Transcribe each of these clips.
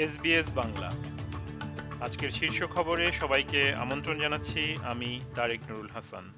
SBS Bangla. আজকের শীর্ষ খবরে সবাইকে আমন্ত্রণ জানাচ্ছি আমি তারেক নুরুল হাসান।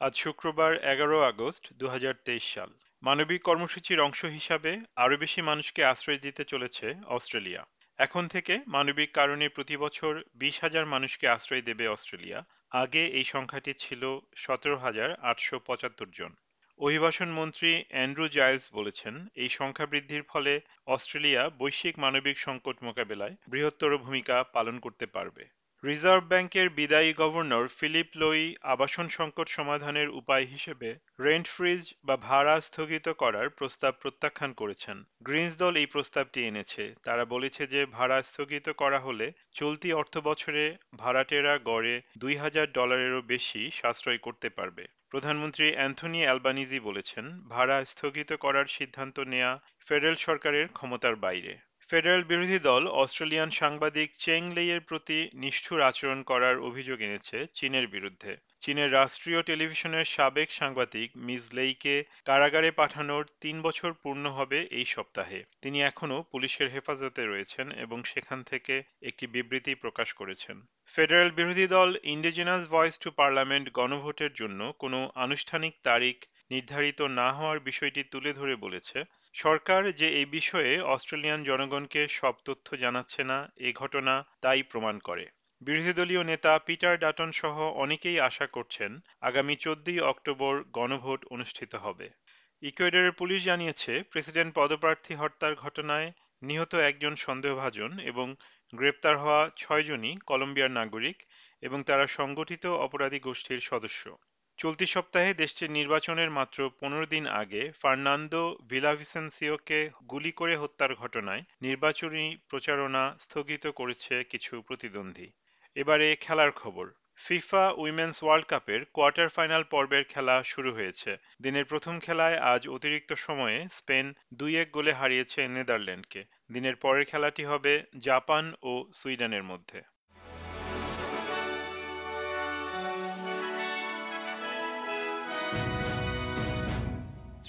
আজ শুক্রবার এগারো আগস্ট দু হাজার তেইশ সাল। মানবিক কর্মসূচির অংশ হিসাবে আরও বেশি মানুষকে আশ্রয় দিতে চলেছে অস্ট্রেলিয়া। এখন থেকে মানবিক কারণে প্রতি বছর বিশ হাজার মানুষকে আশ্রয় দেবে অস্ট্রেলিয়া। আগে এই সংখ্যাটি ছিল সতেরো হাজার আটশো পঁচাত্তর জন। অভিবাসন মন্ত্রী অ্যান্ড্রু জাইলস বলেছেন, এই সংখ্যা বৃদ্ধির ফলে অস্ট্রেলিয়া বৈশ্বিক মানবিক সংকট মোকাবেলায় বৃহত্তর ভূমিকা পালন করতে পারবে। রিজার্ভ ব্যাংকের বিদায়ী গভর্নর ফিলিপ লোই আবাসন সংকট সমাধানের উপায় হিসেবে রেন্ট ফ্রিজ বা ভাড়া স্থগিত করার প্রস্তাব প্রত্যাখ্যান করেছেন। গ্রিনস দল এই প্রস্তাবটি এনেছে। তারা বলেছে যে, ভাড়া স্থগিত করা হলে চলতি অর্থ বছরে ভাড়াটেরা গড়ে দুই হাজার ডলারেরও বেশি সাশ্রয় করতে পারবে। প্রধানমন্ত্রী অ্যান্থনি অ্যালবানিজি বলেছেন, ভাড়া স্থগিত করার সিদ্ধান্ত নেয়া ফেডারেল সরকারের ক্ষমতার বাইরে। ফেডারেল বিরোধী দল অস্ট্রেলিয়ান সাংবাদিক চেং লেইয়ের প্রতি নিষ্ঠুর আচরণ করার অভিযোগ এনেছে চীনের বিরুদ্ধে। চীনের রাষ্ট্রীয় টেলিভিশনের সাবেক সাংবাদিক মিস লেইকে কারাগারে পাঠানোর তিন বছর পূর্ণ হবে এই সপ্তাহে। তিনি এখনও পুলিশের হেফাজতে রয়েছেন এবং সেখান থেকে একটি বিবৃতি প্রকাশ করেছেন। ফেডারেল বিরোধী দল ইন্ডিজিনাস ভয়েস টু পার্লামেন্ট গণভোটের জন্য কোনো আনুষ্ঠানিক তারিখ নির্ধারিত না হওয়ার বিষয়টি তুলে ধরে বলেছে সরকার যে এই বিষয়ে অস্ট্রেলিয়ান জনগণকে সব তথ্য জানাচ্ছে না, এ ঘটনা তাই প্রমাণ করে। বিরোধী দলীয় নেতা পিটার ডাটন সহ অনেকেই আশা করছেন আগামী চোদ্দই অক্টোবর গণভোট অনুষ্ঠিত হবে। ইকুয়েডরের পুলিশ জানিয়েছে, প্রেসিডেন্ট পদপ্রার্থী হত্যার ঘটনায় নিহত একজন সন্দেহভাজন এবং গ্রেপ্তার হওয়া ছয়জনই কলম্বিয়ার নাগরিক এবং তারা সংগঠিত অপরাধী গোষ্ঠীর সদস্য। চলতি সপ্তাহে দেশটির নির্বাচনের মাত্র পনেরো দিন আগে ফার্নান্দো ভিলাভিসেন্সিওকে গুলি করে হত্যার ঘটনায় নির্বাচনী প্রচারণা স্থগিত করেছে কিছু প্রতিদ্বন্দ্বী। এবারে খেলার খবর। ফিফা উইমেন্স ওয়ার্ল্ড কাপের কোয়ার্টার ফাইনাল পর্বের খেলা শুরু হয়েছে। দিনের প্রথম খেলায় আজ অতিরিক্ত সময়ে স্পেন দুই এক গোলে হারিয়েছে নেদারল্যান্ডকে। দিনের পরের খেলাটি হবে জাপান ও সুইডেনের মধ্যে।